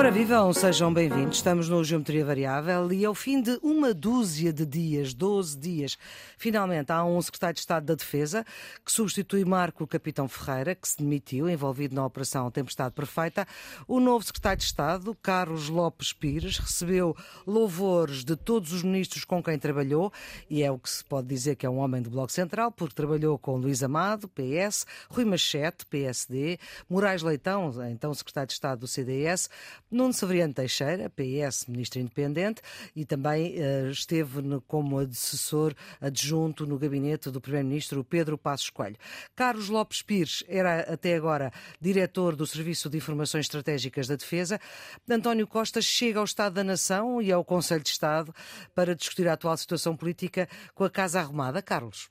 Ora vivam, sejam bem-vindos. Estamos no Geometria Variável e ao fim de uma dúzia de dias, 12 dias, finalmente há um secretário de Estado da Defesa que substitui Marco Capitão Ferreira, que se demitiu, envolvido na Operação Tempestade Perfeita. O novo secretário de Estado, Carlos Lopes Pires, recebeu louvores de todos os ministros com quem trabalhou e é o que se pode dizer que é um homem do Bloco Central, porque trabalhou com Luís Amado, PS, Rui Machete, PSD, Moraes Leitão, então secretário de Estado do CDS, Nuno Severiano Teixeira, PS, ministro independente, e também uh, esteve no, como assessor adjunto no gabinete do primeiro-ministro Pedro Passos Coelho. Carlos Lopes Pires era até agora diretor do Serviço de Informações Estratégicas da Defesa. António Costa chega ao Estado da Nação e ao Conselho de Estado para discutir a atual situação política com a Casa Arrumada. Carlos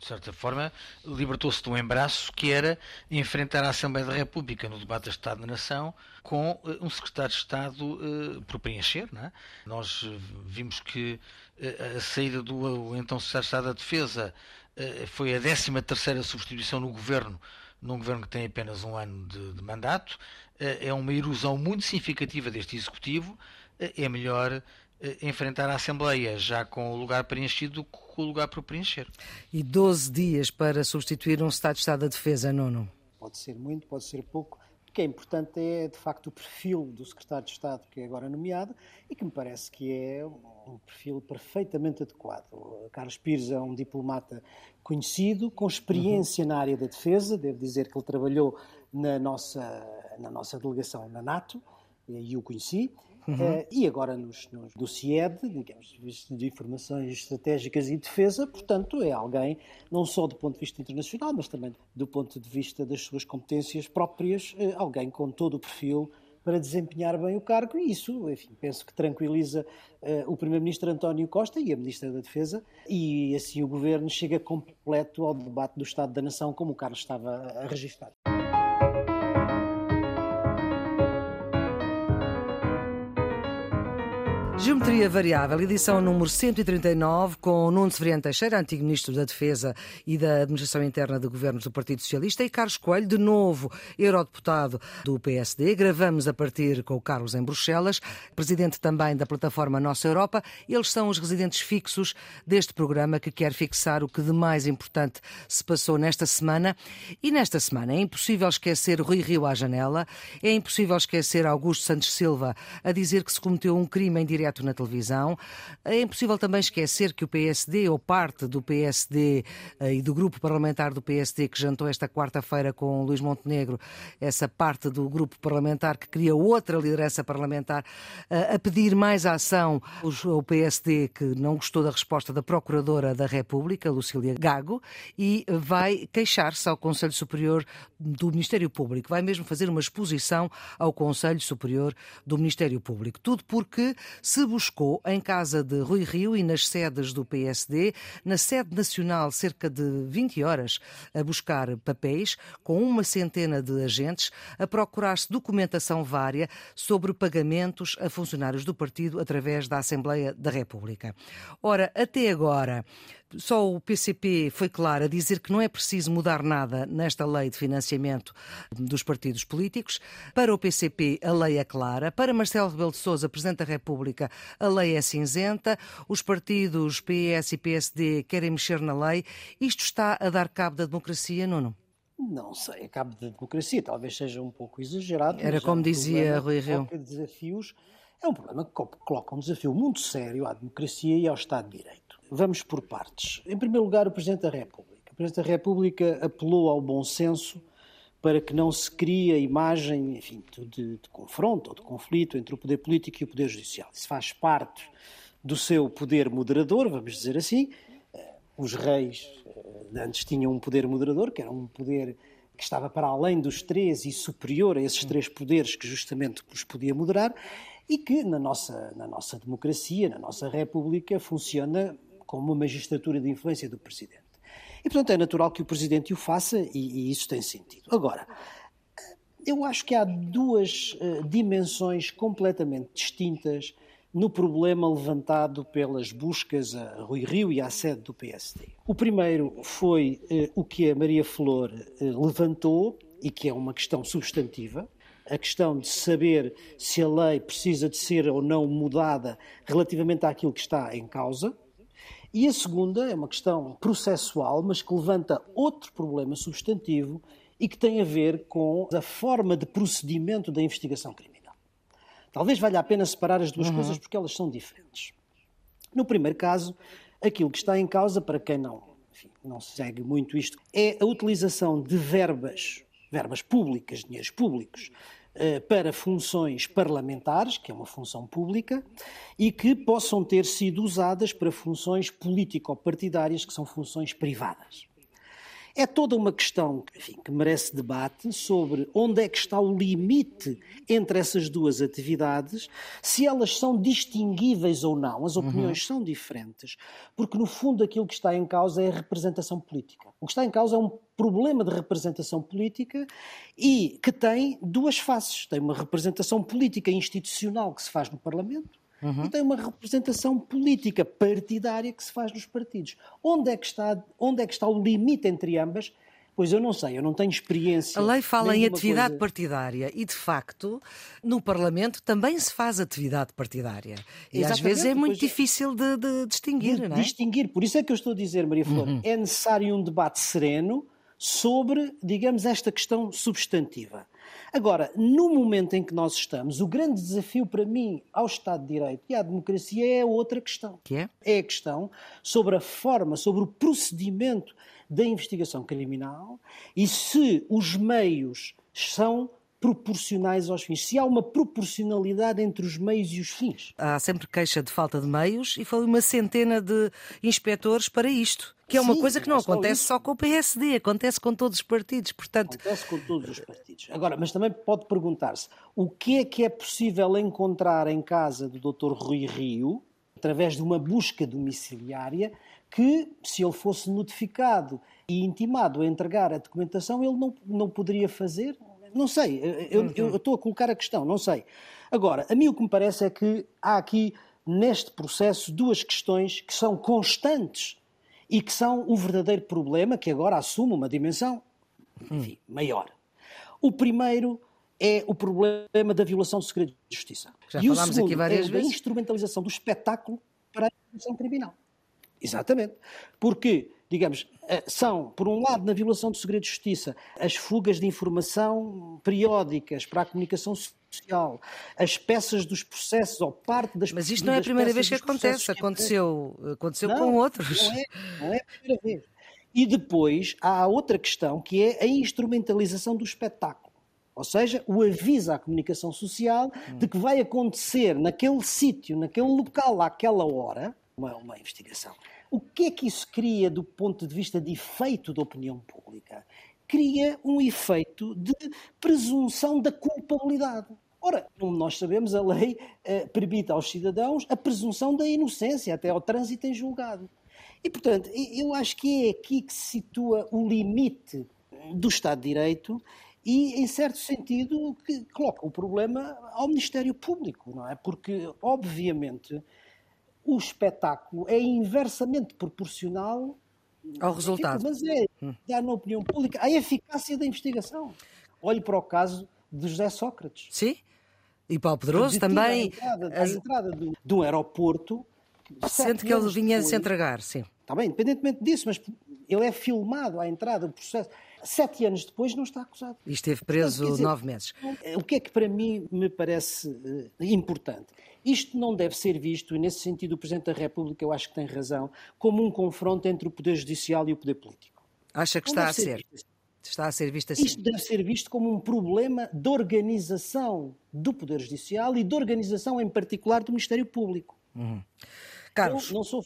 de certa forma, libertou-se de um embaraço que era enfrentar a Assembleia da República no debate da Estado da Nação com uh, um secretário de Estado uh, por preencher. É? Nós uh, vimos que a saída do então secretário de Estado da Defesa foi a 13 terceira substituição no governo, num governo que tem apenas um ano de, de mandato. É uma erosão muito significativa deste Executivo. É melhor enfrentar a Assembleia já com o lugar preenchido com o lugar por preencher. E 12 dias para substituir um Estado de Estado da Defesa, Nuno? Pode ser muito, pode ser pouco. O que é importante é, de facto, o perfil do secretário de Estado que é agora nomeado e que me parece que é um perfil perfeitamente adequado. O Carlos Pires é um diplomata conhecido, com experiência uhum. na área da defesa. Devo dizer que ele trabalhou na nossa, na nossa delegação na NATO e o conheci. Uhum. Uh, e agora nos, nos, do CIED, digamos, de informações estratégicas e defesa, portanto, é alguém, não só do ponto de vista internacional, mas também do ponto de vista das suas competências próprias, uh, alguém com todo o perfil para desempenhar bem o cargo e isso, enfim, penso que tranquiliza uh, o Primeiro-Ministro António Costa e a Ministra da Defesa e assim o Governo chega completo ao debate do Estado da Nação, como o Carlos estava a registrar. Geometria Variável, edição número 139, com Nuno Severiano Teixeira, antigo Ministro da Defesa e da Administração Interna do Governo do Partido Socialista, e Carlos Coelho, de novo Eurodeputado do PSD. Gravamos a partir com o Carlos em Bruxelas, Presidente também da plataforma Nossa Europa. Eles são os residentes fixos deste programa que quer fixar o que de mais importante se passou nesta semana. E nesta semana é impossível esquecer Rui Rio à janela, é impossível esquecer Augusto Santos Silva a dizer que se cometeu um crime em direto direto na televisão. É impossível também esquecer que o PSD, ou parte do PSD eh, e do grupo parlamentar do PSD que jantou esta quarta-feira com Luís Montenegro, essa parte do grupo parlamentar que cria outra liderança parlamentar, eh, a pedir mais ação. O PSD que não gostou da resposta da Procuradora da República, Lucília Gago, e vai queixar-se ao Conselho Superior do Ministério Público. Vai mesmo fazer uma exposição ao Conselho Superior do Ministério Público. Tudo porque se se buscou em casa de Rui Rio e nas sedes do PSD, na sede nacional, cerca de 20 horas, a buscar papéis, com uma centena de agentes, a procurar-se documentação vária sobre pagamentos a funcionários do partido através da Assembleia da República. Ora, até agora, só o PCP foi claro a dizer que não é preciso mudar nada nesta lei de financiamento dos partidos políticos. Para o PCP, a lei é clara. Para Marcelo Rebelo de Sousa, Presidente da República, a lei é cinzenta. Os partidos PS e PSD querem mexer na lei. Isto está a dar cabo da democracia, Nuno? Não sei, a cabo da democracia talvez seja um pouco exagerado. Era como é um dizia Rui Rio. desafios é um problema que coloca um desafio muito sério à democracia e ao Estado de Direito. Vamos por partes. Em primeiro lugar, o Presidente da República. O Presidente da República apelou ao bom senso para que não se crie a imagem enfim, de, de, confronto ou de conflito entre o poder político e o poder judicial. Isso faz parte do seu poder moderador, vamos dizer assim. Eh, os reis eh, antes tinham um poder moderador, que era um poder que estava para além dos três e superior a esses três poderes que justamente os podia moderar, e que na nossa, na nossa democracia, na nossa república, funciona como uma magistratura de influência do Presidente. E, portanto, é natural que o Presidente o faça e, e isso tem sentido. Agora, eu acho que há duas uh, dimensões completamente distintas no problema levantado pelas buscas a Rui Rio e à sede do PSD. O primeiro foi uh, o que a Maria Flor uh, levantou e que é uma questão substantiva, a questão de saber se a lei precisa de ser ou não mudada relativamente àquilo que está em causa. E a segunda é uma questão processual, mas que levanta outro problema substantivo e que tem a ver com a forma de procedimento da investigação criminal. Talvez valha a pena separar as duas uhum. coisas porque elas são diferentes. No primeiro caso, aquilo que está em causa, para quem não, enfim, não segue muito isto, é a utilização de verbas, verbas públicas, dinheiros públicos, para funções parlamentares, que é uma função pública, e que possam ter sido usadas para funções político-partidárias, que são funções privadas. É toda uma questão enfim, que merece debate sobre onde é que está o limite entre essas duas atividades, se elas são distinguíveis ou não. As opiniões uhum. são diferentes, porque no fundo aquilo que está em causa é a representação política. O que está em causa é um problema de representação política e que tem duas faces. Tem uma representação política institucional que se faz no Parlamento Uhum. E tem uma representação política partidária que se faz nos partidos. Onde é que está, onde é que está o limite entre ambas? Pois eu não sei, eu não tenho experiência. A lei fala em atividade coisa... partidária e, de facto, no Parlamento também se faz atividade partidária. E Exatamente, às vezes é muito difícil de, de distinguir, de, não é? Distinguir, por isso é que eu estou a dizer, Maria Flor, uhum. é necessário um debate sereno sobre, digamos, esta questão substantiva. Agora, no momento em que nós estamos, o grande desafio para mim ao Estado de Direito e à democracia é outra questão. Que é? É a questão sobre a forma, sobre o procedimento da investigação criminal e se os meios são proporcionais aos fins, se há uma proporcionalidade entre os meios e os fins. Há sempre queixa de falta de meios e foi uma centena de inspectores para isto. Que é uma Sim, coisa que não, não acontece só, só com o PSD, acontece com todos os partidos, portanto... Acontece com todos os partidos. Agora, mas também pode perguntar-se, o que é que é possível encontrar em casa do Dr. Rui Rio, através de uma busca domiciliária, que, se ele fosse notificado e intimado a entregar a documentação, ele não, não poderia fazer? Não sei, eu, uhum. estou a colocar a questão, não sei. Agora, a mim o que me parece é que há aqui, neste processo, duas questões que são constantes e que são o verdadeiro problema que agora assume uma dimensão enfim, maior. O primeiro é o problema da violação do segredo de justiça. Já e o segundo é vezes. a instrumentalização do espetáculo para a investigação criminal. Exatamente. Porque, digamos, eh, são, por um lado, na violação do segredo de justiça, as fugas de informação periódicas para a comunicação social, as peças dos processos ou parte das Mas isto não é a primeira vez que acontece, aconteceu, aconteceu não, com outros. Não é, não é a primeira vez. E depois há outra questão que é a instrumentalização do espetáculo. Ou seja, o aviso à comunicação social de que vai acontecer naquele sítio, naquele local, àquela hora, uma, uma investigação. O que é que isso cria do ponto de vista de efeito da opinião pública? cria um efeito de presunção da culpabilidade. Ora, como nós sabemos, a lei eh, permite aos cidadãos a presunção da inocência até ao trânsito em julgado. E, portanto, eu acho que é aqui que se situa o limite do Estado de Direito e, em certo sentido, que coloca o problema ao Ministério Público, não é? Porque, obviamente, o espetáculo é inversamente proporcional ao resultado. Mas é, hum. dá na opinião pública a eficácia da investigação. Olhe para o caso de José Sócrates. Sim. E Paulo Pedroso também. entrada, As... entrada do, do aeroporto. Sente que ele vinha depois, se entregar, sim. Está bem, independentemente disso, mas ele é filmado à entrada do processo. Sete anos depois não está acusado. E esteve preso dizer, nove meses. O que é que para mim me parece uh, importante? Isto não deve ser visto, e nesse sentido o Presidente da República eu acho que tem razão, como um confronto entre o Poder Judicial e o Poder Político. Acha que não está a ser? ser está a ser visto assim? Isto deve ser visto como um problema de organização do Poder Judicial e de organização, em particular, do Ministério Público. Uhum. Carlos. Eu não sou,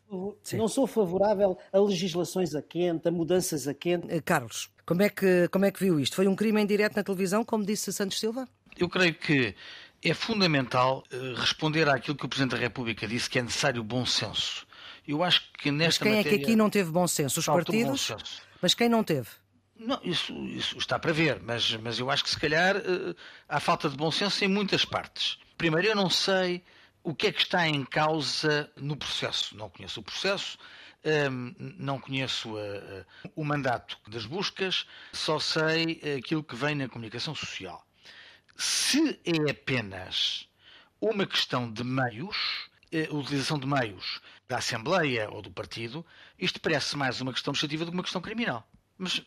não sou favorável a legislações a quente, a mudanças a quente. Eh, Carlos, como é, que, como é que viu isto? Foi um crime em direto na televisão, como disse Santos Silva? Eu creio que é fundamental uh, responder àquilo que o Presidente da República disse, que é necessário bom senso. Eu acho que nesta Mas quem matéria... é que aqui não teve bom senso? Os partidos? Mas quem não teve? Não, isso, isso, está para ver, mas, mas eu acho que se calhar uh, há falta de bom senso em muitas partes. Primeiro, eu não sei o que é que está em causa no processo. Não conheço o processo, um, ehm, não conheço uh, o mandato das buscas, só sei aquilo que vem na comunicação social. se é apenas uma questão de meios, a utilização de meios da Assembleia ou do partido, isto parece mais uma questão legislativa do que uma questão criminal. Mas,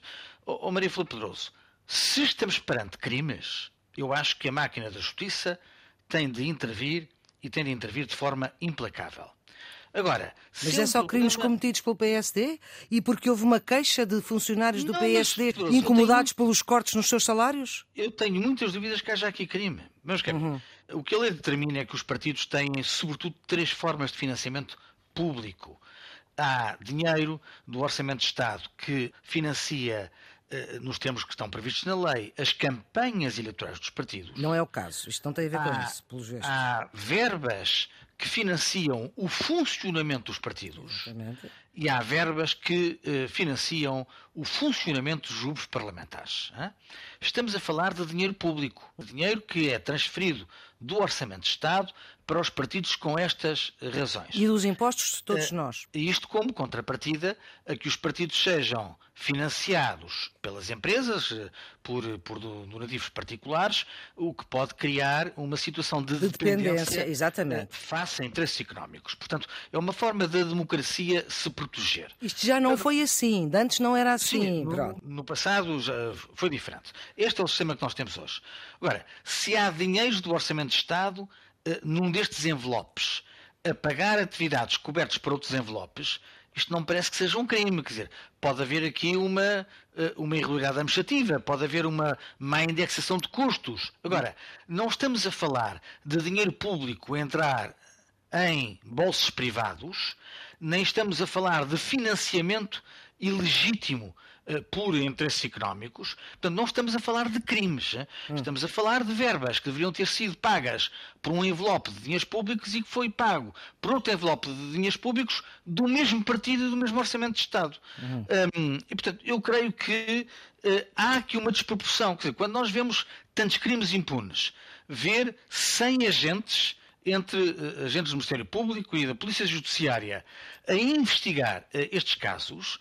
oh Maria Filipe Pedroso, se estamos perante crimes, eu acho que a máquina da justiça tem de intervir e tem de intervir de forma implacável. Agora, mas é só crimes problema... cometidos pelo PSD e porque houve uma queixa de funcionários do não, PSD mas, incomodados tenho... pelos cortes nos seus salários? Eu tenho muitas dúvidas que haja aqui crime. Mas uhum. o que a lei determina é que os partidos têm, sobretudo, três formas de financiamento público. Há dinheiro do Orçamento de Estado que financia nos termos que estão previstos na lei, as campanhas eleitorais dos partidos. Não é o caso. Isto não tem a ver há, com isso, pelos gestos. Há verbas que financiam o funcionamento dos partidos Exatamente. e há verbas que eh, financiam o funcionamento dos grupos parlamentares. Hein? Estamos a falar de dinheiro público, dinheiro que é transferido do Orçamento de Estado para os partidos com estas razões. E dos impostos de todos uh, nós. E isto como contrapartida a que os partidos sejam financiados pelas empresas, eh, por, por donativos particulares, o que pode criar uma situação de, de dependência, dependência exatamente. face a interesses económicos. Portanto, é uma forma da democracia se proteger. Isto já não foi assim, antes não era assim. Sim, no, no, passado já foi diferente. Este é o sistema que nós temos hoje. Agora, se há dinheiros do Orçamento de Estado eh, num destes envelopes a pagar atividades cobertas por outros envelopes, isto não parece que seja um crime. Quer dizer, pode haver aqui uma, eh, uma irregularidade administrativa, pode haver uma má indexação de custos. Agora, não estamos a falar de dinheiro público entrar em bolsos privados, nem estamos a falar de financiamento ilegítimo por interesses económicos. Portanto, não estamos a falar de crimes. Hum. Estamos a falar de verbas que deveriam ter sido pagas por um envelope de dinheiros públicos e que foi pago por outro envelope de dinheiros públicos do mesmo partido e do mesmo orçamento de Estado. Hum. Um, e, portanto, eu creio que uh, há aqui uma desproporção. Quer dizer, quando nós vemos tantos crimes impunes, ver 100 agentes entre uh, agentes do Ministério Público e da Polícia Judiciária a investigar estes casos,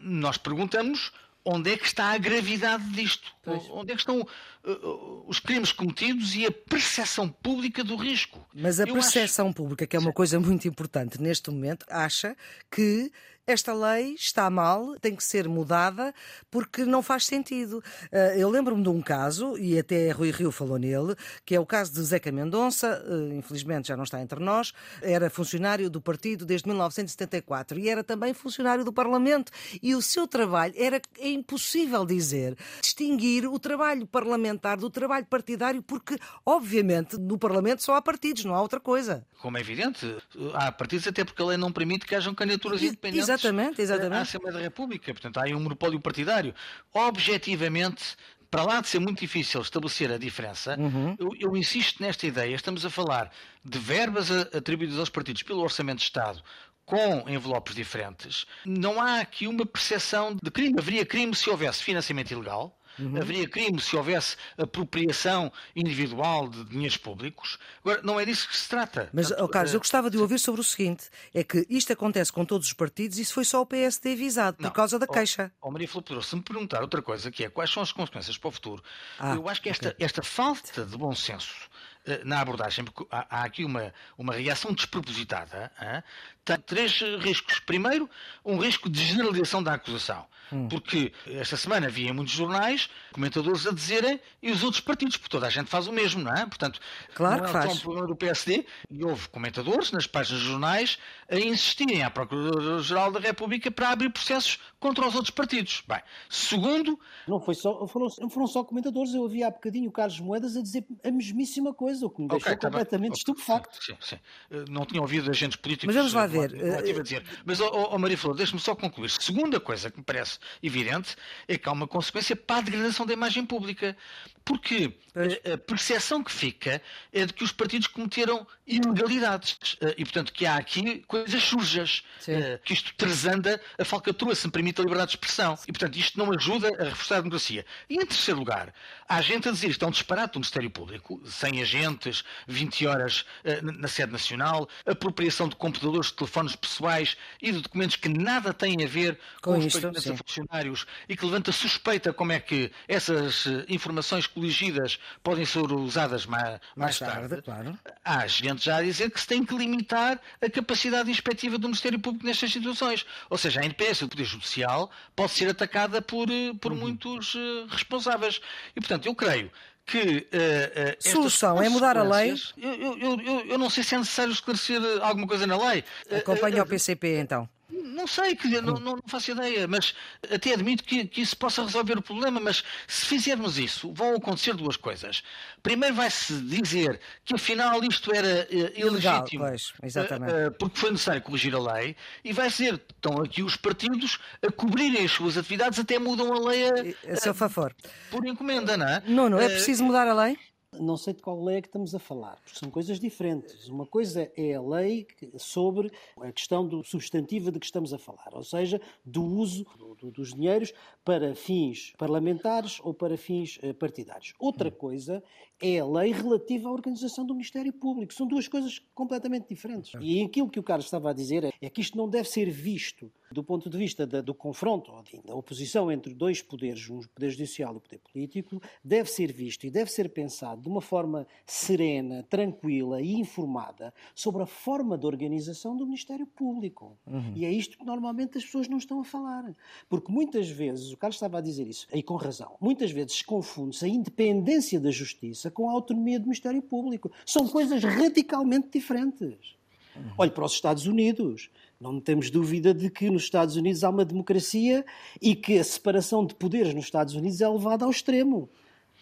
nós perguntamos onde é que está a gravidade disto? Pois. Onde é que estão uh, os crimes cometidos e a percepção pública do risco? Mas a Eu percepção acho... pública, que é uma coisa muito importante neste momento, acha que esta lei está mal, tem que ser mudada porque não faz sentido. Eh, eu lembro-me de um caso, e até Rui Rio falou nele, que é o caso de Zeca Mendonça, eh, infelizmente já não está entre nós, era funcionário do partido desde 1974 e era também funcionário do Parlamento. E o seu trabalho era é impossível dizer, distinguir o trabalho parlamentar do trabalho partidário, porque, obviamente, no Parlamento só há partidos, não há outra coisa. Como é evidente, há partidos até porque a lei não permite que hajam candidaturas independentes exatamente, exatamente. à Assembleia da República. Portanto, há aí um monopólio partidário. Objetivamente, para lá de ser muito difícil estabelecer a diferença, uhum. eu, eu, insisto nesta ideia. Estamos a falar de verbas atribuídas aos partidos pelo Orçamento de Estado com envelopes diferentes. Não há aqui uma percepção de crime. Haveria crime se houvesse financiamento ilegal Uhum. Haveria crime se houvesse apropriação individual de dinheiros públicos. Agora, não é disso que se trata. Mas, Portanto, oh, Carlos, eu gostava de ouvir sobre o seguinte: é que isto acontece com todos os partidos e isso foi só o PSD visado por causa da queixa. Oh, oh Maria Filipe, se me perguntar outra coisa, que é quais são as consequências para o futuro, ah, eu acho que esta, okay. esta falta de bom senso eh, na abordagem, porque há, aqui uma, uma reação despropositada, hein? Tem três riscos. Primeiro, um risco de generalização da acusação. Hum. Porque esta semana havia muitos jornais comentadores a dizerem e os outros partidos, porque toda a gente faz o mesmo, não é? Portanto, claro não é só um problema do PSD, e houve comentadores nas páginas dos jornais a insistirem à Procuradora-Geral da República para abrir processos contra os outros partidos. Bem, segundo. Não foi só, foram, foram só comentadores, eu ouvi há bocadinho o Carlos Moedas a dizer a mesmíssima coisa, o que me deixou okay, completamente tá estupefacto. Sim, sim. Eh, não tinha ouvido agentes políticos. Mas vamos lá ver. a dizer. Mas, oh, oh Maria Flor, deixe-me só concluir. Segunda coisa que me parece evidente é que há uma consequência para a degradação da imagem pública. Porque a percepção que fica é de que os partidos cometeram ilegalidades eh, e, portanto, que há aqui coisas sujas, Sim. Eh, que isto trazanda a falcatrua, se me permite a liberdade de expressão. E, portanto, isto não ajuda a reforçar a democracia. E, em terceiro lugar, há gente a dizer isto é um disparate do Ministério Público, sem agentes agentes 20 horas na sede nacional, apropriação de computadores, de telefones pessoais e de documentos que nada têm a ver com, com os pagamentos a funcionários e que levanta suspeita como é que essas informações coligidas podem ser usadas mais, mais, tarde. tarde. Claro. Há gente já a dizer que se tem que limitar a capacidade inspectiva do Ministério Público nestas situações. Ou seja, a independência do Poder Judicial pode ser atacada por, por uhum. muitos uh, responsáveis. E, portanto, eu creio que uh, uh, solução é mudar a lei. Eu, eu, eu, eu, não sei se é necessário esclarecer alguma coisa na lei. Acompanha o PCP então. Não sei, não, não, faço ideia, mas até admito que, que isso possa resolver o problema, mas se fizermos isso, vão acontecer duas coisas. Primeiro vai-se dizer que afinal isto era uh, ilegítimo, pois, exatamente. Uh, porque foi necessário corrigir a lei, e vai ser, estão aqui os partidos a cobrirem as suas atividades, até mudam a lei a, a seu favor. Por encomenda, não é? Não, não, é preciso mudar a lei? Não sei de qual lei é que estamos a falar, porque são coisas diferentes. Uma coisa é a lei sobre a questão do substantiva de que estamos a falar, ou seja, do uso do, dos dinheiros para fins parlamentares ou para fins eh, partidários. Outra coisa é a lei relativa à organização do Ministério Público. São duas coisas completamente diferentes. E aquilo que o Carlos estava a dizer é que isto não deve ser visto do ponto de vista da, do confronto, da oposição entre dois poderes, o poder judicial e o poder político, deve ser visto e deve ser pensado de uma forma serena, tranquila e informada sobre a forma de organização do Ministério Público. Uhum. E é isto que normalmente as pessoas não estão a falar. Porque muitas vezes, o Carlos estava a dizer isso, e com razão, muitas vezes se confunde-se a independência da justiça com a autonomia do Ministério Público. São coisas radicalmente diferentes. Uhum. Olhe para os Estados Unidos. Não temos dúvida de que nos Estados Unidos há uma democracia e que a separação de poderes nos Estados Unidos é levada ao extremo.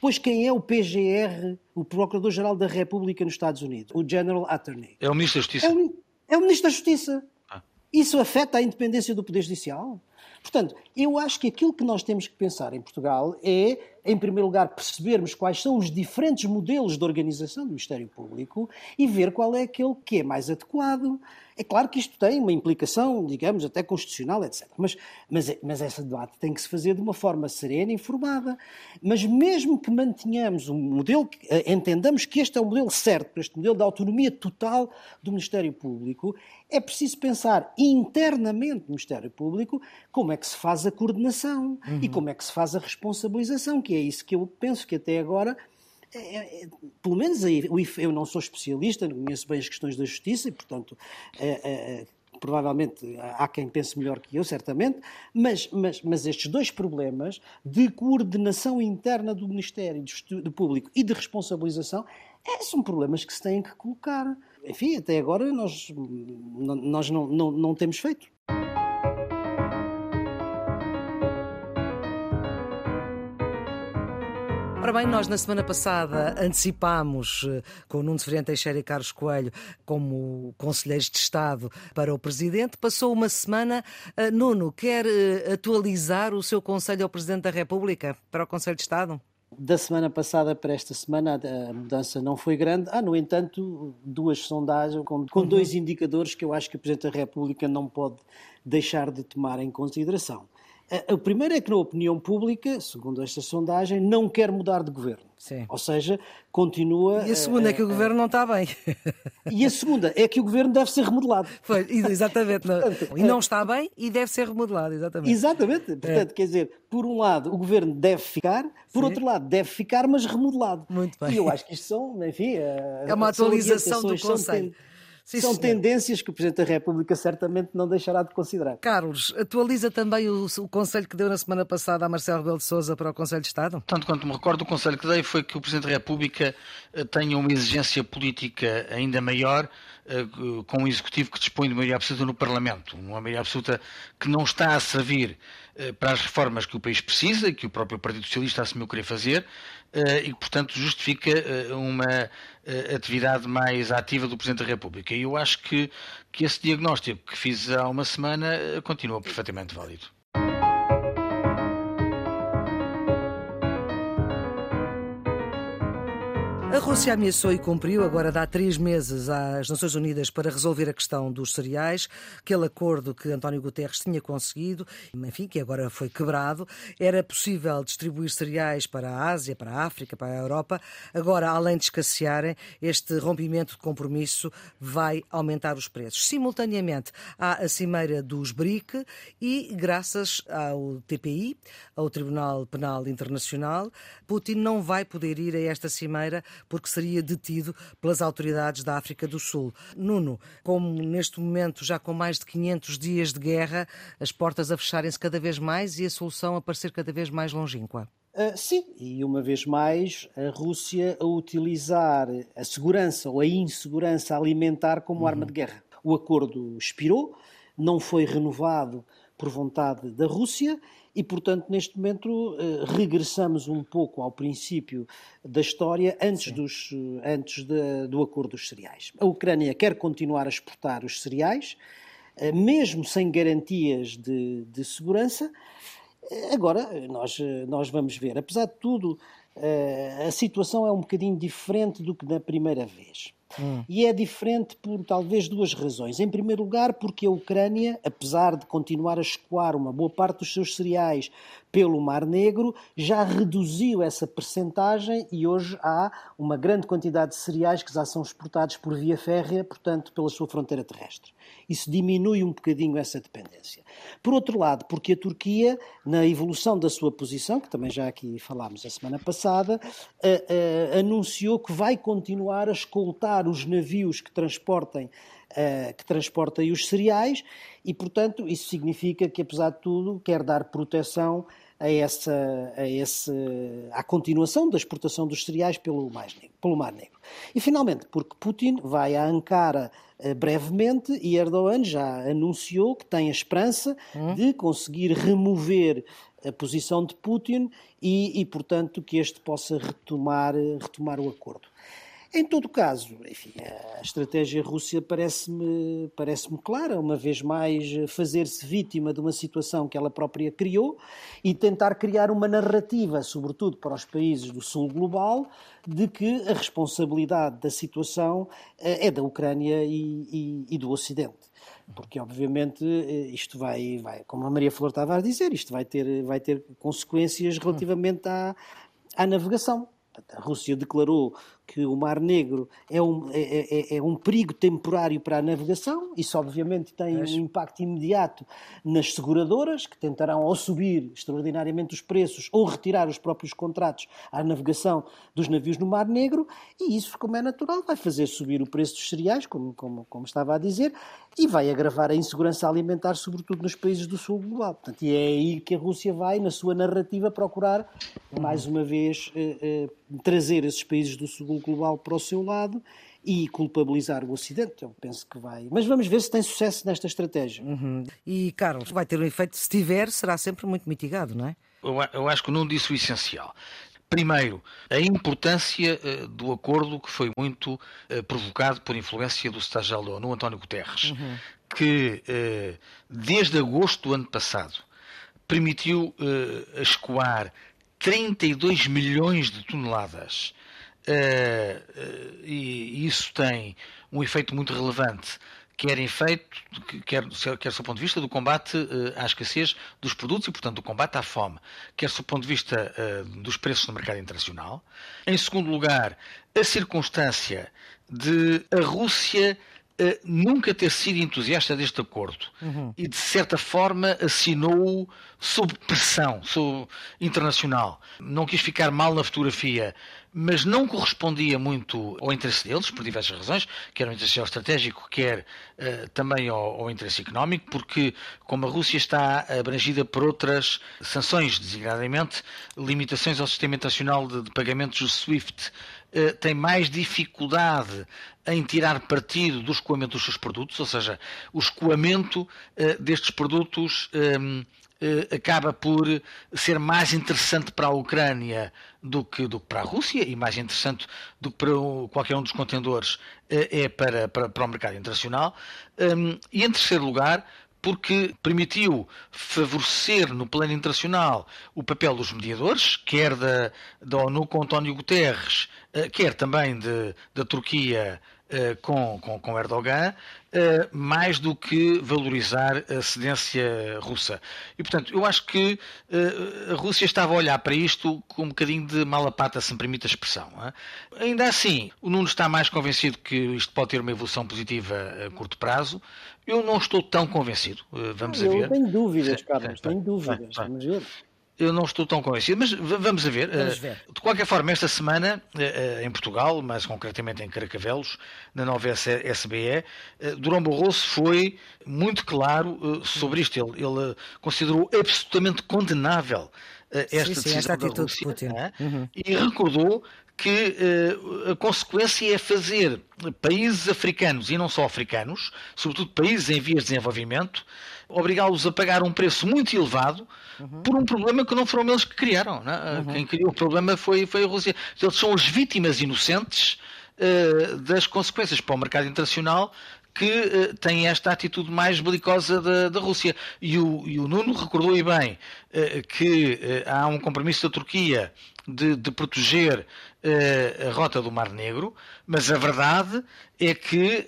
Pois quem é o PGR, o Procurador-Geral da República nos Estados Unidos? O General Attorney. É o Ministro da Justiça. É o, é o Ministro da Justiça. Ah. Isso afeta a independência do Poder Judicial? Portanto, eu acho que aquilo que nós temos que pensar em Portugal é, em primeiro lugar, percebermos quais são os diferentes modelos de organização do Ministério Público e ver qual é aquele que é mais adequado. É claro que isto tem uma implicação, digamos, até constitucional, etc. Mas, mas, mas esse debate tem que se fazer de uma forma serena e informada. Mas mesmo que mantenhamos um modelo, eh, entendamos que este é o modelo certo, este modelo de autonomia total do Ministério Público, é preciso pensar internamente no Ministério Público como é que se faz a coordenação uhum. e como é que se faz a responsabilização, que é isso que eu penso que até agora é, é, pelo menos aí, eu não sou especialista, não conheço bem as questões da justiça e, portanto, é, provavelmente há quem pense melhor que eu, certamente, mas, mas, mas estes dois problemas de coordenação interna do Ministério do Público e de responsabilização é, são problemas que se têm que colocar. Enfim, até agora nós, nós não, não, não temos feito. Ora bem, nós na semana passada antecipámos eh, com o Nuno Severino Teixeira e Carlos Coelho como conselheiros de Estado para o Presidente. Passou uma semana. Eh, Nuno, quer eh, atualizar o seu conselho ao Presidente da República para o Conselho de Estado? Da semana passada para esta semana a mudança não foi grande. Há, no entanto, duas sondagens com, com uhum. dois indicadores que eu acho que o Presidente da República não pode deixar de tomar em consideração. O primeiro é que, na opinião pública, segundo esta sondagem, não quer mudar de governo. Sim. Ou seja, continua. E a segunda é que o governo não está bem. E a segunda é que o governo deve ser remodelado. Foi, exatamente. Portanto, e não está bem e deve ser remodelado, exatamente. Exatamente. Portanto, é. quer dizer, por um lado, o governo deve ficar, por Sim. outro lado, deve ficar, mas remodelado. Muito bem. E eu acho que isto são, enfim. É uma atualização do Conselho. Sim, São senhor. tendências que o Presidente da República certamente não deixará de considerar. Carlos, atualiza também o, o conselho que deu na semana passada a Marcelo Rebelo de Sousa para o Conselho de Estado? Tanto quanto me recordo, o conselho que dei foi que o Presidente da República eh, tenha uma exigência política ainda maior eh, com um executivo que dispõe de maioria absoluta no Parlamento, uma maioria absoluta que não está a servir eh, para as reformas que o país precisa e que o próprio Partido Socialista assumiu querer fazer e que, portanto, justifica uma atividade mais ativa do Presidente da República. E eu acho que, que esse diagnóstico que fiz há uma semana continua perfeitamente válido. A Rússia ameaçou e cumpriu, agora dá três meses às Nações Unidas para resolver a questão dos cereais. Aquele acordo que António Guterres tinha conseguido, enfim, que agora foi quebrado. Era possível distribuir cereais para a Ásia, para a África, para a Europa. Agora, além de escassearem, este rompimento de compromisso vai aumentar os preços. Simultaneamente, há a cimeira dos BRIC e, graças ao TPI, ao Tribunal Penal Internacional, Putin não vai poder ir a esta cimeira porque seria detido pelas autoridades da África do Sul. Nuno, como neste momento, já com mais de 500 dias de guerra, as portas a fecharem-se cada vez mais e a solução a parecer cada vez mais longínqua. Uh, sim, e uma vez mais a Rússia a utilizar a segurança ou a insegurança alimentar como uhum. arma de guerra. O acordo expirou, não foi renovado por vontade da Rússia e, portanto, neste momento eh, regressamos um pouco ao princípio da história antes, dos, eh, antes de, do acordo dos cereais. A Ucrânia quer continuar a exportar os cereais, eh, mesmo sem garantias de, de segurança. Agora, nós, nós vamos ver. Apesar de tudo, a situação é um bocadinho diferente do que na primeira vez. Hum. E é diferente por talvez duas razões. Em primeiro lugar, porque a Ucrânia, apesar de continuar a escoar uma boa parte dos seus cereais pelo Mar Negro, já reduziu essa percentagem e hoje há uma grande quantidade de cereais que já são exportados por via férrea, portanto, pela sua fronteira terrestre. Isso diminui um bocadinho essa dependência. Por outro lado, porque a Turquia, na evolução da sua posição, que também já aqui falámos a semana passada, uh, uh, anunciou que vai continuar a escoltar os navios que transportem uh, que transportem os cereais e, portanto, isso significa que, apesar de tudo, quer dar proteção a essa, a esse, à continuação da exportação dos cereais pelo, Negro, pelo Mar Negro. E, finalmente, porque Putin vai a Ankara uh, brevemente e Erdogan já anunciou que tem a esperança hum. de conseguir remover a posição de Putin e, e, portanto, que este possa retomar, retomar o acordo. Em todo caso, enfim, a estratégia Rússia parece-me parece clara, uma vez mais fazer-se vítima de uma situação que ela própria criou e tentar criar uma narrativa, sobretudo para os países do sul global, de que a responsabilidade da situação eh, é da Ucrânia e, e, e do Ocidente porque obviamente eh, isto vai, vai, como a Maria Flor estava a dizer, isto vai ter, vai ter consequências relativamente à, à navegação. A Rússia declarou que o Mar Negro é um, é, é, é, um perigo temporário para a navegação. Isso, obviamente, tem um impacto imediato nas seguradoras, que tentarão ou subir extraordinariamente os preços ou retirar os próprios contratos à navegação dos navios no Mar Negro. E isso, como é natural, vai fazer subir o preço dos cereais, como, como, como estava a dizer, e vai agravar a insegurança alimentar, sobretudo nos países do sul global. Portanto, e é aí que a Rússia vai, na sua narrativa, procurar, mais uma vez, eh, eh, trazer esses países do sul global para o seu lado e culpabilizar o Ocidente. Eu penso que vai. Mas vamos ver se tem sucesso nesta estratégia. Uhum. E, Carlos, vai ter um efeito, se tiver, será sempre muito mitigado, não é? Eu, eu acho que não disse o essencial. Primeiro, a importância uh, do acordo que foi muito uh, provocado por influência do secretário da ONU, António Guterres, uhum. que uh, desde agosto do ano passado permitiu escoar 32 milhões de toneladas e isso tem um efeito muito relevante, quer em efeito, quer, quer do ponto de vista do combate uh, à escassez dos produtos e, portanto, do combate à fome, quer do ponto de vista dos preços no mercado internacional. Em segundo lugar, a circunstância de a Rússia nunca ter sido entusiasta deste acordo uhum. e, de certa forma, assinou sob pressão sob internacional. Não quis ficar mal na fotografia, mas não correspondia muito ao interesse deles, por diversas razões, quer ao interesse geoestratégico, quer uh, também ao, ao, interesse económico, porque como a Rússia está abrangida por outras sanções, designadamente limitações ao sistema internacional de, de pagamentos do SWIFT, uh, tem mais dificuldade em tirar partido do escoamento dos seus produtos, ou seja, o escoamento uh, destes produtos um, eh, acaba por ser mais interessante para a Ucrânia do que, do que para a Rússia e mais interessante do que para qualquer um dos contendores eh, é para, para, para o mercado internacional. Hum, e em terceiro lugar, porque permitiu favorecer no plano internacional o papel dos mediadores, quer da, da ONU com António Guterres, quer também de, da Turquia eh, com, com, com, Erdogan, uh, mais do que valorizar a cedência russa. E, portanto, eu acho que a Rússia estava a olhar para isto com um bocadinho de mala pata, se me permite a expressão. Ainda assim, o Nuno está mais convencido que isto pode ter uma evolução positiva a curto prazo. Eu não estou tão convencido. Vamos eu ver. Eu tenho dúvidas, Carlos, tenho dúvidas. Vamos ver eu não estou tão convencido, mas vamos a ver. Vamos ver. De qualquer forma, esta semana, eh, eh, em Portugal, mais concretamente em Caracavelos, na nova SBE, eh, Durão Barroso foi muito claro sobre isto. Ele, ele considerou absolutamente condenável esta sim, sim, decisão esta da Rússia Putin. Uhum. e recordou que uh, a consequência é fazer países africanos e não só africanos, sobretudo países em vias de desenvolvimento, obrigá-los a pagar um preço muito elevado uhum. por um problema que não foram eles que criaram. Né? Uhum. Quem criou o problema foi, foi a Rússia. Eles são as vítimas inocentes das consequências para o mercado internacional que uh, tem esta atitude mais belicosa da, da Rússia. E o, e o, Nuno recordou bem uh, que uh, há um compromisso da Turquia de, de proteger a rota do Mar Negro, mas a verdade é que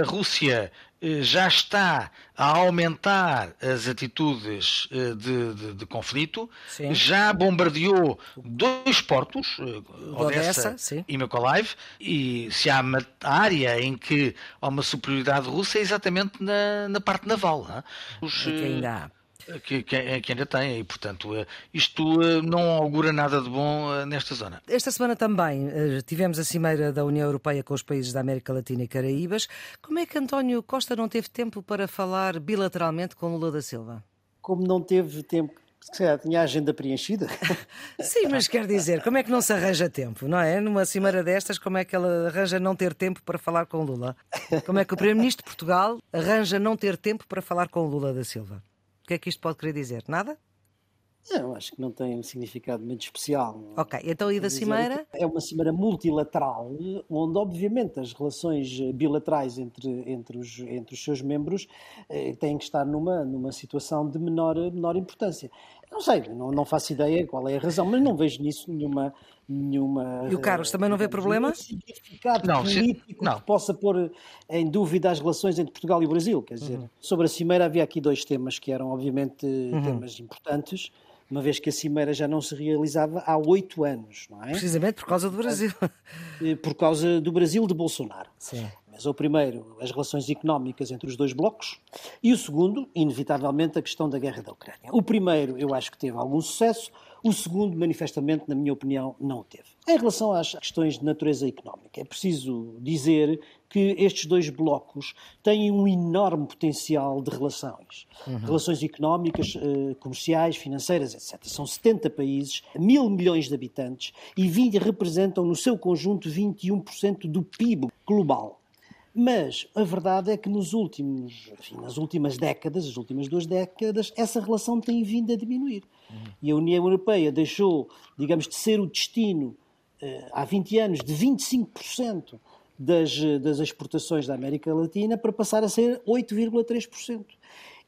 a Rússia eh, já está a aumentar as atitudes eh, de, de, de conflito, sim. já bombardeou dois portos, eh, Odessa, Odessa e Mykolaiv, e se há uma área em que há uma superioridade russa é exatamente na, na parte naval. É? Os, é que ainda há que, que, que, ainda tem, e portanto eh, isto eh, não augura nada de bom eh, nesta zona. Esta semana também tivemos a cimeira da União Europeia com os países da América Latina e Caraíbas. Como é que António Costa não teve tempo para falar bilateralmente com Lula da Silva? Como não teve tempo se calhar tinha a agenda preenchida. Sim, mas quer dizer, como é que não se arranja tempo, não é? Numa cimeira destas, como é que ela arranja não ter tempo para falar com Lula? Como é que o Primeiro-Ministro de Portugal arranja não ter tempo para falar com Lula da Silva? Que é que isto pode querer dizer? Nada? Eu acho que não tem um significado muito especial. Ok, então e da cimeira? É uma cimeira multilateral, onde obviamente as relações bilaterais entre, entre, os, entre os seus membros eh, têm que estar numa, numa situação de menor, menor importância. Não sei, não, não faço ideia qual é a razão, mas não vejo nisso nenhuma. Nenhuma e o Carlos também não vê problema? significado não, político não. que possa pôr em dúvida as relações entre Portugal e o Brasil. Quer dizer, uhum. sobre a Cimeira havia aqui dois temas que eram, obviamente, uhum. temas importantes uma vez que a Cimeira já não se realizava há oito anos, não é? Precisamente por causa do Brasil. Por causa do Brasil de Bolsonaro. Sim. Mas o primeiro, as relações económicas entre os dois blocos, e o segundo, inevitavelmente, a questão da guerra da Ucrânia. O primeiro, eu acho que teve algum sucesso, o segundo, manifestamente, na minha opinião, não o teve. Em relação às questões de natureza económica, é preciso dizer que estes dois blocos têm um enorme potencial de relações. Uhum. Relações económicas, eh, comerciais, financeiras, etc. São 70 países, mil milhões de habitantes e 20 representam no seu conjunto 21% do PIB global. Mas a verdade é que nos últimos, enfim, nas últimas décadas, as últimas duas décadas, essa relação tem vindo a diminuir. E a União Europeia deixou, digamos, de ser o destino eh, há 20 anos de 25% das, das exportações da América Latina para passar a ser 8,3%.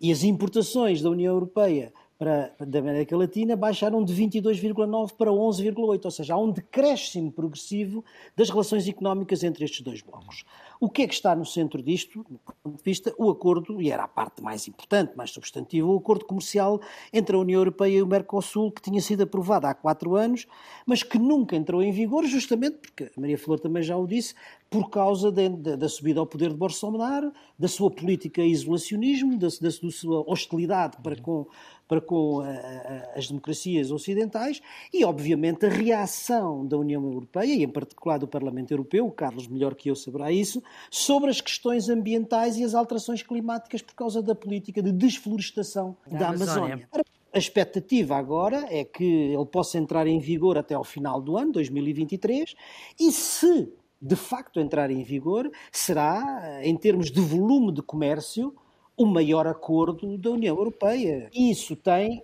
E as importações da União Europeia para, da América Latina baixaram de 22,9% para 11,8%, ou seja, há um decréscimo progressivo das relações económicas entre estes dois blocos. O que é que está no centro disto, do ponto de vista, o acordo, e era a parte mais importante, mais substantiva, o acordo comercial entre a União Europeia e o Mercosul, que tinha sido aprovado há quatro anos, mas que nunca entrou em vigor, justamente porque, a Maria Flor também já o disse, por causa de, de, da subida ao poder de Bolsonaro, da sua política isolacionismo, da, da, da sua hostilidade para com para com a, a, as democracias ocidentais e, obviamente, a reação da União Europeia, e em particular do Parlamento Europeu, o Carlos melhor que eu saberá isso, sobre as questões ambientais e as alterações climáticas por causa da política de desflorestação da, da Amazónia. Amazónia. A expectativa agora é que ele possa entrar em vigor até ao final do ano, 2023, e se de facto entrar em vigor, será, em termos de volume de comércio, o maior acordo da União Europeia. Isso tem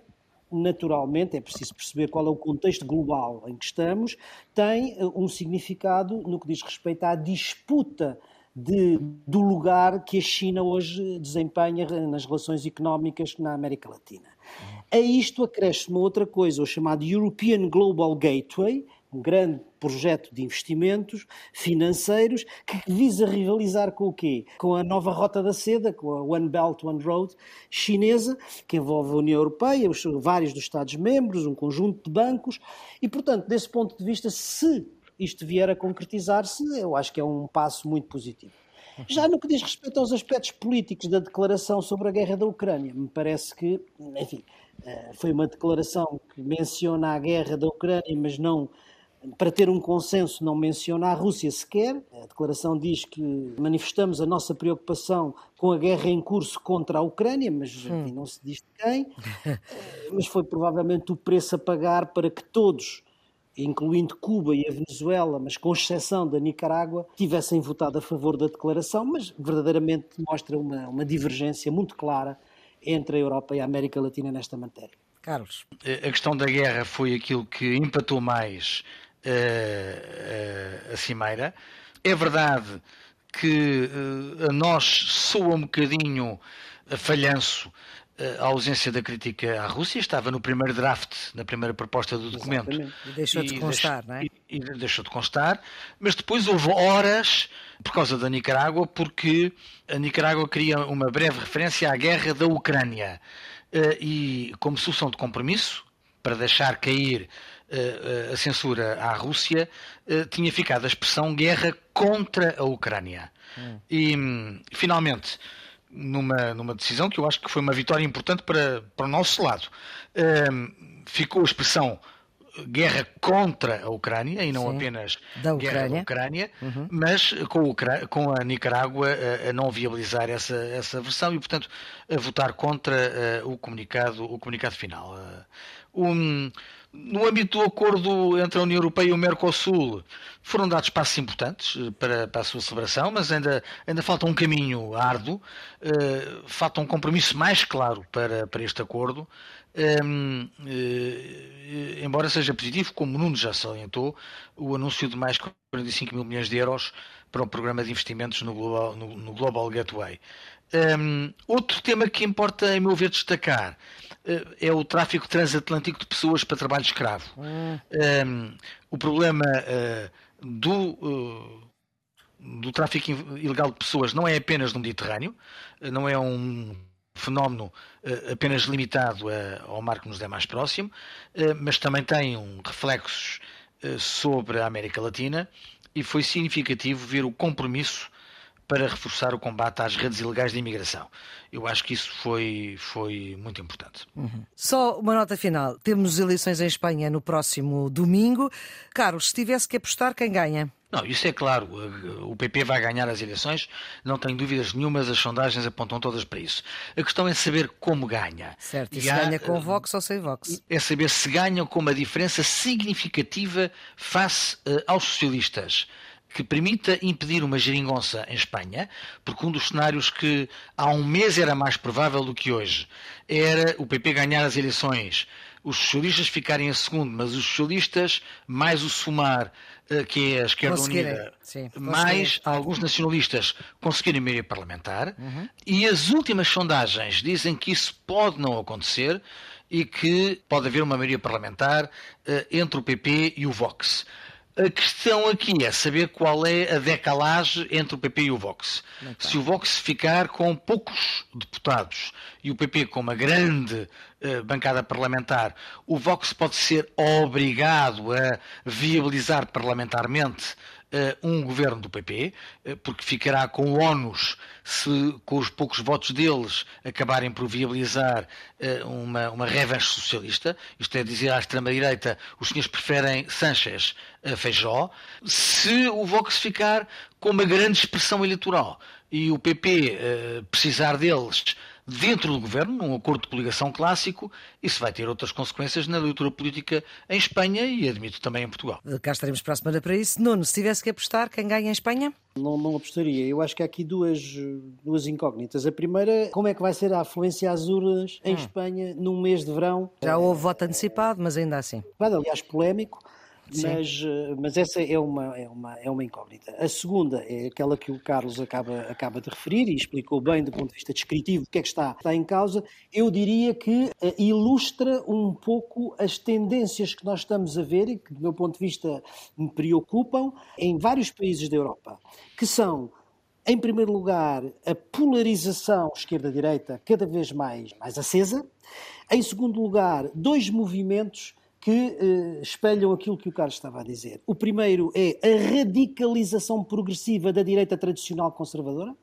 naturalmente, é preciso perceber qual é o contexto global em que estamos, tem eh, um significado no que diz respeito à disputa de, do lugar que a China hoje desempenha nas relações económicas na América Latina. A isto acresce uma outra coisa, o chamado European Global Gateway, um grande projeto de investimentos financeiros que visa rivalizar com o quê? Com a nova Rota da Seda, com a One Belt, One Road chinesa, que envolve a União Europeia, os, vários dos Estados-membros, um conjunto de bancos, e, portanto, desse ponto de vista, se isto vier a concretizar-se, eu acho que é um passo muito positivo. Já no que diz respeito aos aspectos políticos da declaração sobre a guerra da Ucrânia, me parece que, enfim, eh, foi uma declaração que menciona a guerra da Ucrânia, mas não para ter um consenso, não menciona a Rússia sequer. A declaração diz que manifestamos a nossa preocupação com a guerra em curso contra a Ucrânia, mas hum. enfim, não se diz de quem. mas foi provavelmente o preço a pagar para que todos, incluindo Cuba e a Venezuela, mas com exceção da Nicarágua, tivessem votado a favor da declaração, mas verdadeiramente mostra uma, uma divergência muito clara entre a Europa e a América Latina nesta matéria. Carlos. A questão da guerra foi aquilo que empatou mais a Cimeira. É verdade que uh, a nós soa um bocadinho a falhanço a ausência da crítica à Rússia estava no primeiro draft, na primeira proposta do documento. Exatamente. E deixou de constar, não é? E, e, deixou de constar, mas depois houve horas, por causa da Nicarágua, porque a Nicarágua queria uma breve referência à guerra da Ucrânia. E como solução de compromisso, para deixar cair a censura à Rússia, tinha ficado a expressão guerra contra a Ucrânia. Hum. E, finalmente, numa, numa decisão que eu acho que foi uma vitória importante para, para o nosso lado, ficou a expressão guerra contra a Ucrânia e não Sim, apenas da guerra da Ucrânia, uhum. mas com, com, a Nicarágua a, a, não viabilizar essa, essa versão e, portanto, a votar contra o, comunicado, o comunicado final. Um, no âmbito do acordo entre a União Europeia e o Mercosul, foram dados passos importantes eh, para, para a sua celebração, mas ainda, ainda falta um caminho árduo, uh, falta um compromisso mais claro para, para este acordo. Um, uh, embora seja positivo, como o Nuno já salientou, o anúncio de mais 45 mil milhões de euros para o programa de investimentos no Global, no, no Global Gateway. Um, outro tema que importa, em meu ver, destacar é o tráfico transatlântico de pessoas para trabalho escravo. Um, hum. o problema uh, do, uh, do tráfico ilegal de pessoas não é apenas no Mediterrâneo, não é um fenómeno apenas limitado ao mar que nos é mais próximo, mas também tem um reflexos sobre a América Latina e foi significativo ver o compromisso para reforçar o combate às redes ilegais de imigração. Eu acho que isso foi, foi muito importante. Uhum. Só uma nota final. Temos eleições em Espanha no próximo domingo. Carlos, se tivesse que apostar, quem ganha? Não, isso é claro. O PP vai ganhar as eleições, não tenho dúvidas nenhumas, as sondagens apontam todas para isso. A questão é saber como ganha. Certo, e, se há, ganha com Vox ou sem Vox? É saber se ganha com uma diferença significativa face uh, aos socialistas que permita impedir uma geringonça em Espanha, porque um dos cenários que há um mês era mais provável do que hoje era o PP ganhar as eleições, os socialistas ficarem a segundo, mas os socialistas, mais o Sumar, eh, que é a esquerda unida, sim, mais alguns nacionalistas conseguirem maioria parlamentar, uhum. e as últimas sondagens dizem que isso pode não acontecer e que pode haver uma maioria parlamentar uh, entre o PP e o Vox. A questão aqui é saber qual é a decalagem entre o PP e o Vox. Se o Vox ficar com poucos deputados e o PP com uma grande uh, bancada parlamentar, o Vox pode ser obrigado a viabilizar parlamentarmente uh, um governo do PP, uh, eh, porque ficará com o ónus se, com os poucos votos deles, acabarem por viabilizar uh, uma, uma revanche socialista. Isto é dizer, à extrema-direita, os senhores preferem Sanchez a Feijó. Se o Vox ficar com uma grande expressão eleitoral e o PP precisar deles dentro do governo, num acordo de coligação clássico, isso vai ter outras consequências na leitura política em Espanha e, admito, também em Portugal. Cá estaremos para a semana para isso. Nuno, se tivesse que apostar, quem ganha em Espanha? Não, não apostaria. Eu acho que há aqui duas, duas incógnitas. A primeira, como é que vai ser a afluência às urnas em hum. Espanha num mês de verão? Já houve voto antecipado, mas ainda assim. Aliás, polémico mas, eh, mas essa é uma, é, uma, é uma incógnita. A segunda é aquela que o Carlos acaba, acaba de referir e explicou bem do ponto de vista descritivo o que é que está, está em causa. Eu diria que uh, ilustra um pouco as tendências que nós estamos a ver e que, do meu ponto de vista, me preocupam em vários países da Europa, que são em primeiro lugar, a polarização esquerda-direita cada vez mais, mais acesa. Em segundo lugar, dois movimentos que eh, espelham aquilo que o Carlos estava a dizer. O primeiro é a radicalização progressiva da direita tradicional conservadora.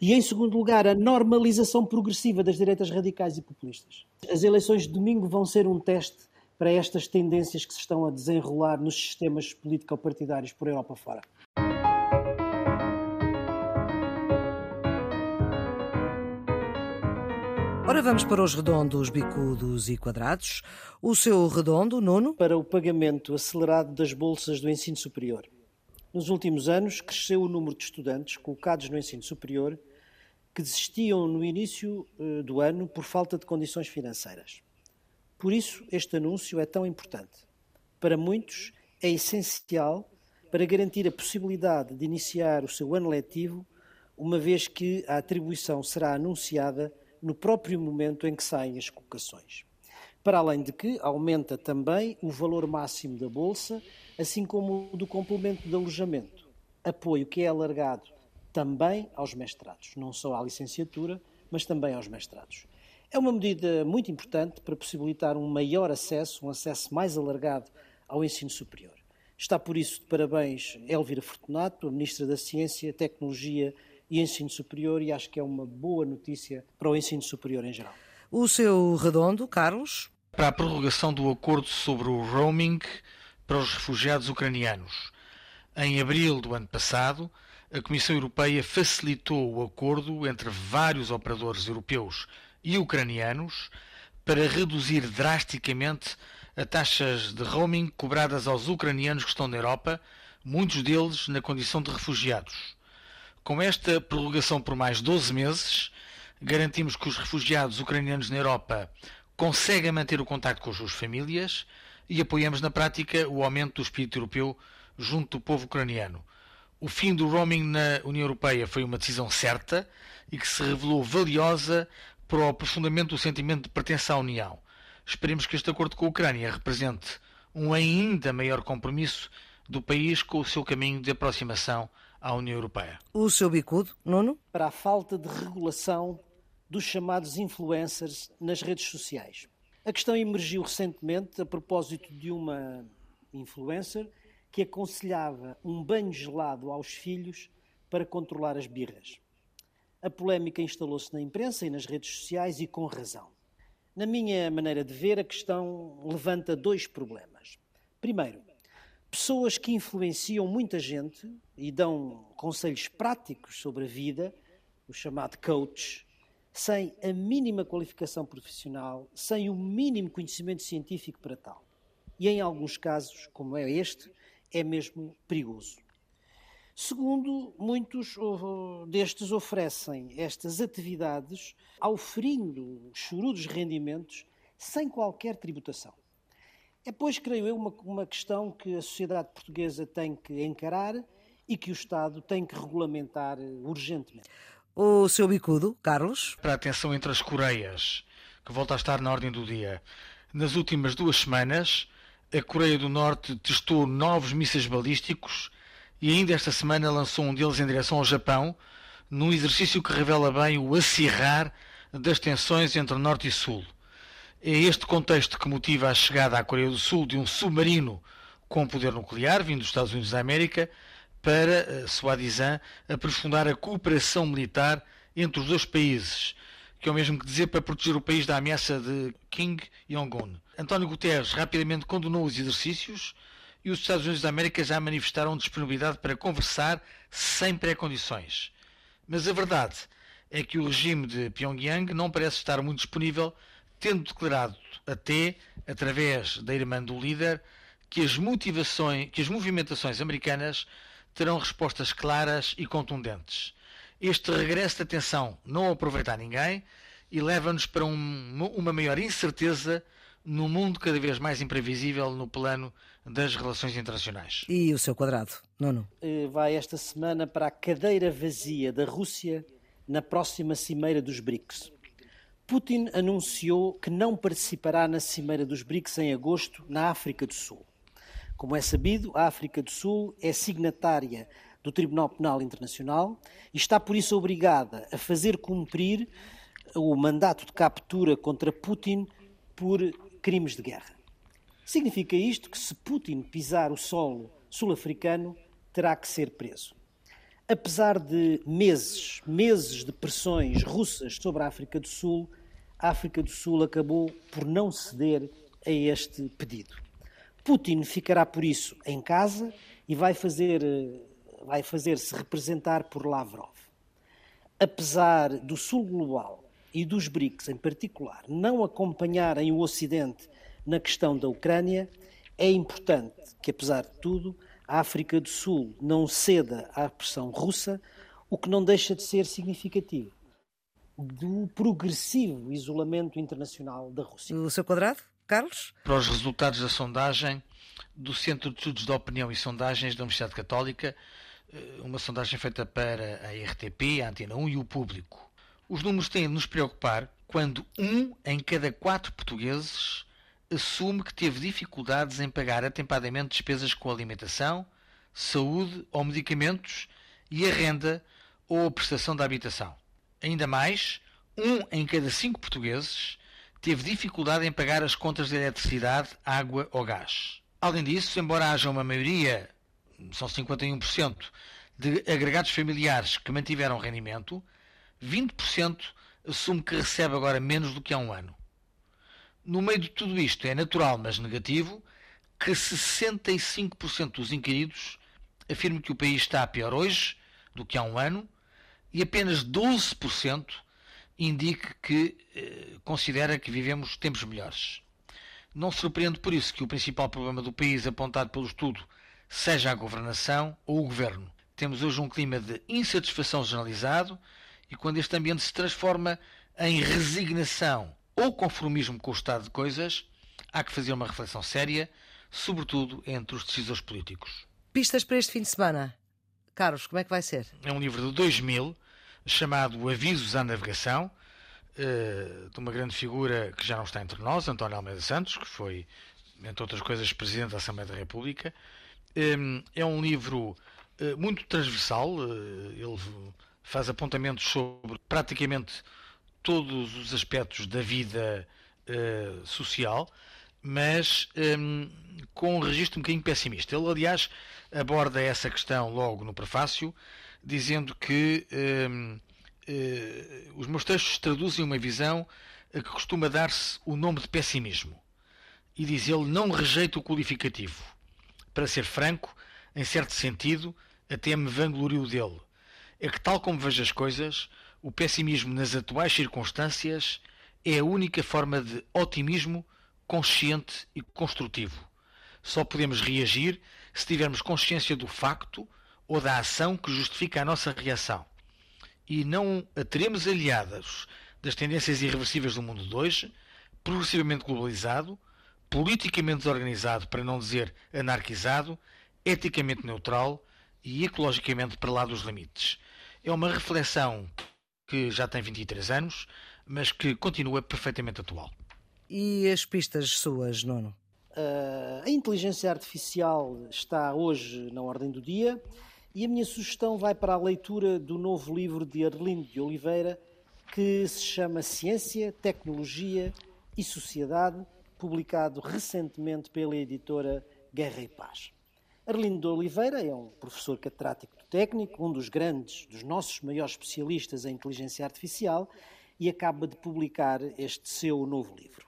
E, em segundo lugar, a normalização progressiva das direitas radicais e populistas. As eleições de domingo vão ser um teste para estas tendências que se estão a desenrolar nos sistemas político-partidários por Europa fora. Ora, vamos para os redondos, bicudos e quadrados. O seu redondo, nono? Para o pagamento acelerado das bolsas do ensino superior. Nos últimos anos, cresceu o número de estudantes colocados no ensino superior que desistiam no início eh, do ano por falta de condições financeiras. Por isso, este anúncio é tão importante. Para muitos, é essencial para garantir a possibilidade de iniciar o seu ano letivo, uma vez que a atribuição será anunciada no próprio momento em que saem as colocações. Para além de que aumenta também o valor máximo da bolsa, assim como o do complemento de alojamento, apoio que é alargado também aos mestrados, não só à licenciatura, mas também aos mestrados. É uma medida muito importante para possibilitar um maior acesso, um acesso mais alargado ao ensino superior. Está por isso de parabéns Elvira Fortunato, a Ministra da Ciência, Tecnologia e ensino superior, e acho que é uma boa notícia para o ensino superior em geral. O seu redondo, Carlos? Para a prorrogação do acordo sobre o roaming para os refugiados ucranianos. Em abril do ano passado, a Comissão Europeia facilitou o acordo entre vários operadores europeus e ucranianos para reduzir drasticamente as taxas de roaming cobradas aos ucranianos que estão na Europa, muitos deles na condição de refugiados. Com esta prorrogação por mais 12 meses, garantimos que os refugiados ucranianos na Europa conseguem manter o contacto com as suas famílias e apoiamos na prática o aumento do espírito europeu junto do povo ucraniano. O fim do roaming na União Europeia foi uma decisão certa e que se revelou valiosa para o aprofundamento do sentimento de pertença à União. Esperemos que este acordo com a Ucrânia represente um ainda maior compromisso do país com o seu caminho de aproximação à União Europeia. O seu bicudo, Nuno? Para a falta de regulação dos chamados influencers nas redes sociais. A questão emergiu recentemente a propósito de uma influencer que aconselhava um banho gelado aos filhos para controlar as birras. A polémica instalou-se na imprensa e nas redes sociais e com razão. Na minha maneira de ver, a questão levanta dois problemas. Primeiro, pessoas que influenciam muita gente e dão conselhos práticos sobre a vida, o chamado coach, sem a mínima qualificação profissional, sem o mínimo conhecimento científico para tal. E em alguns casos, como é este, é mesmo perigoso. Segundo, muitos destes oferecem estas atividades auferindo chorudos rendimentos sem qualquer tributação. É, pois, creio eu, uma, uma questão que a sociedade portuguesa tem que encarar e que o Estado tem que regulamentar urgentemente. O seu bicudo, Carlos? Para a tensão entre as Coreias, que volta a estar na ordem do dia. Nas últimas duas semanas, a Coreia do Norte testou novos mísseis balísticos e ainda esta semana lançou um deles em direção ao Japão, num exercício que revela bem o acirrar das tensões entre Norte e Sul. É este contexto que motiva a chegada à Coreia do Sul de um submarino com poder nuclear, vindo dos Estados Unidos da América, para, soi-disant, aprofundar a cooperação militar entre os dois países, que é o mesmo que dizer para proteger o país da ameaça de Kim Jong-un. António Guterres rapidamente condenou os exercícios e os Estados Unidos da América já manifestaram disponibilidade para conversar sem pré-condições. Mas a verdade é que o regime de Pyongyang não parece estar muito disponível tendo declarado até, através da irmã do líder, que as motivações, que as movimentações americanas terão respostas claras e contundentes. Este regresso de atenção não aproveita a ninguém e leva-nos para um, uma maior incerteza no mundo cada vez mais imprevisível no plano das relações internacionais. E o seu quadrado, Nuno? Eh, vai esta semana para a cadeira vazia da Rússia na próxima cimeira dos BRICS. Putin anunciou que não participará na cimeira dos BRICS em agosto na África do Sul. Como é sabido, a África do Sul é signatária do Tribunal Penal Internacional e está por isso obrigada a fazer cumprir o mandato de captura contra Putin por crimes de guerra. Significa isto que se Putin pisar o solo sul-africano, terá que ser preso. Apesar de meses, meses de pressões russas sobre a África do Sul, a África do Sul acabou por não ceder a este pedido. Putin ficará por isso em casa e vai fazer vai fazer-se representar por Lavrov. Apesar do Sul global e dos BRICS em particular não acompanharem o Ocidente na questão da Ucrânia, é importante que, apesar de tudo, a África do Sul não ceda à pressão russa, o que não deixa de ser significativo do progressivo isolamento internacional da Rússia. O seu quadrado, Carlos? Para os resultados da sondagem do Centro de Estudos de Opinião e Sondagens da Universidade Católica, eh, uma sondagem feita para a RTP, a Antena 1 e o público. Os números têm de nos preocupar quando um em cada quatro portugueses assume que teve dificuldades em pagar atempadamente despesas com alimentação, saúde ou medicamentos e a renda ou a prestação da habitação. Ainda mais, um em cada cinco portugueses teve dificuldade em pagar as contas de eletricidade, água ou gás. Além disso, embora haja uma maioria, são 51%, de agregados familiares que mantiveram rendimento, 20% assume que recebe agora menos do que há um ano. No meio de tudo isto, é natural, mas negativo, que 65% dos inquiridos afirmem que o país está pior hoje do que há um ano e apenas 12% indique que eh, considera que vivemos tempos melhores. Não surpreende por isso que o principal problema do país apontado pelo estudo seja a governação ou o governo. Temos hoje um clima de insatisfação generalizado e quando este ambiente se transforma em resignação ou conformismo com o estado de coisas, há que fazer uma reflexão séria, sobretudo entre os decisores políticos. Pistas para este fim de semana. Carlos, como é que vai ser? É um livro de 2000 chamado Avisos à Navegação, eh, de uma grande figura que já não está entre nós, António Almeida Santos, que foi, entre outras coisas, Presidente da Assembleia da República. Eh, é um livro eh, muito transversal, ele faz apontamentos sobre praticamente todos os aspectos da vida uh, social, mas um, com um registro um bocadinho pessimista. Ele, aliás, aborda essa questão logo no prefácio, dizendo que um, uh, eh, os meus textos traduzem uma visão a que costuma dar-se o nome de pessimismo. E diz ele, não rejeito o qualificativo. Para ser franco, em certo sentido, até me vanglorio dele. É que, tal como vejo as coisas, o pessimismo nas atuais circunstâncias é a única forma de otimismo consciente e construtivo. Só podemos reagir se tivermos consciência do facto ou da ação que justifica a nossa reação. E não a teremos aliadas das tendências irreversíveis do mundo de hoje, progressivamente globalizado, politicamente desorganizado, para não dizer anarquizado, eticamente neutral e ecologicamente para lá dos limites. É uma reflexão que já tem 23 anos, mas que continua perfeitamente atual. E as pistas suas, Nono? Uh, a inteligência artificial está hoje na ordem do dia e a minha sugestão vai para a leitura do novo livro de Arlindo de Oliveira que se chama Ciência, Tecnologia e Sociedade, publicado recentemente pela editora Guerra e Paz. Arlindo de Oliveira é um professor catedrático técnico, um dos grandes, dos nossos maiores especialistas em inteligência artificial, e acaba de publicar este seu novo livro.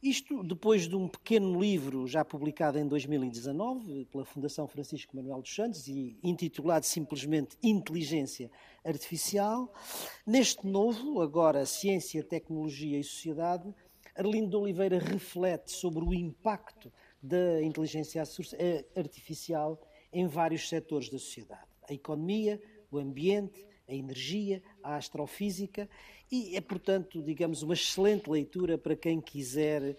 Isto depois de um pequeno livro já publicado em 2019 pela Fundação Francisco Manuel dos Santos e intitulado simplesmente Inteligência Artificial. Neste novo, agora Ciência, Tecnologia e Sociedade, Arlindo de Oliveira reflete sobre o impacto da inteligência artificial em vários setores da sociedade a economia, o ambiente, a energia, a astrofísica e é, portanto, digamos, uma excelente leitura para quem quiser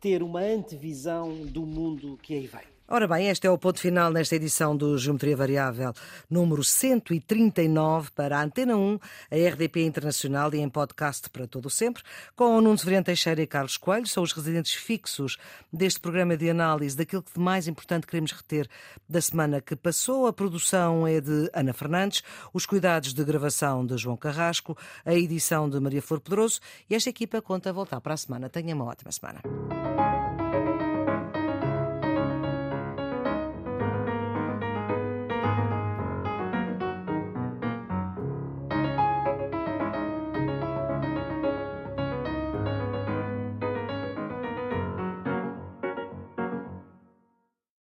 ter uma antevisão do mundo que aí vem. Ora bem, este é o ponto final nesta edição do Geometria Variável número 139 para a Antena 1, a RDP Internacional e em podcast para todo o sempre, com Nuno Severiano Teixeira e Carlos Coelho, são os residentes fixos deste programa de análise daquilo que de mais importante queremos reter da semana que passou. A produção é de Ana Fernandes, os cuidados de gravação de João Carrasco, a edição de Maria Flor Pedroso e esta equipa conta voltar para a semana. Tenha uma ótima semana.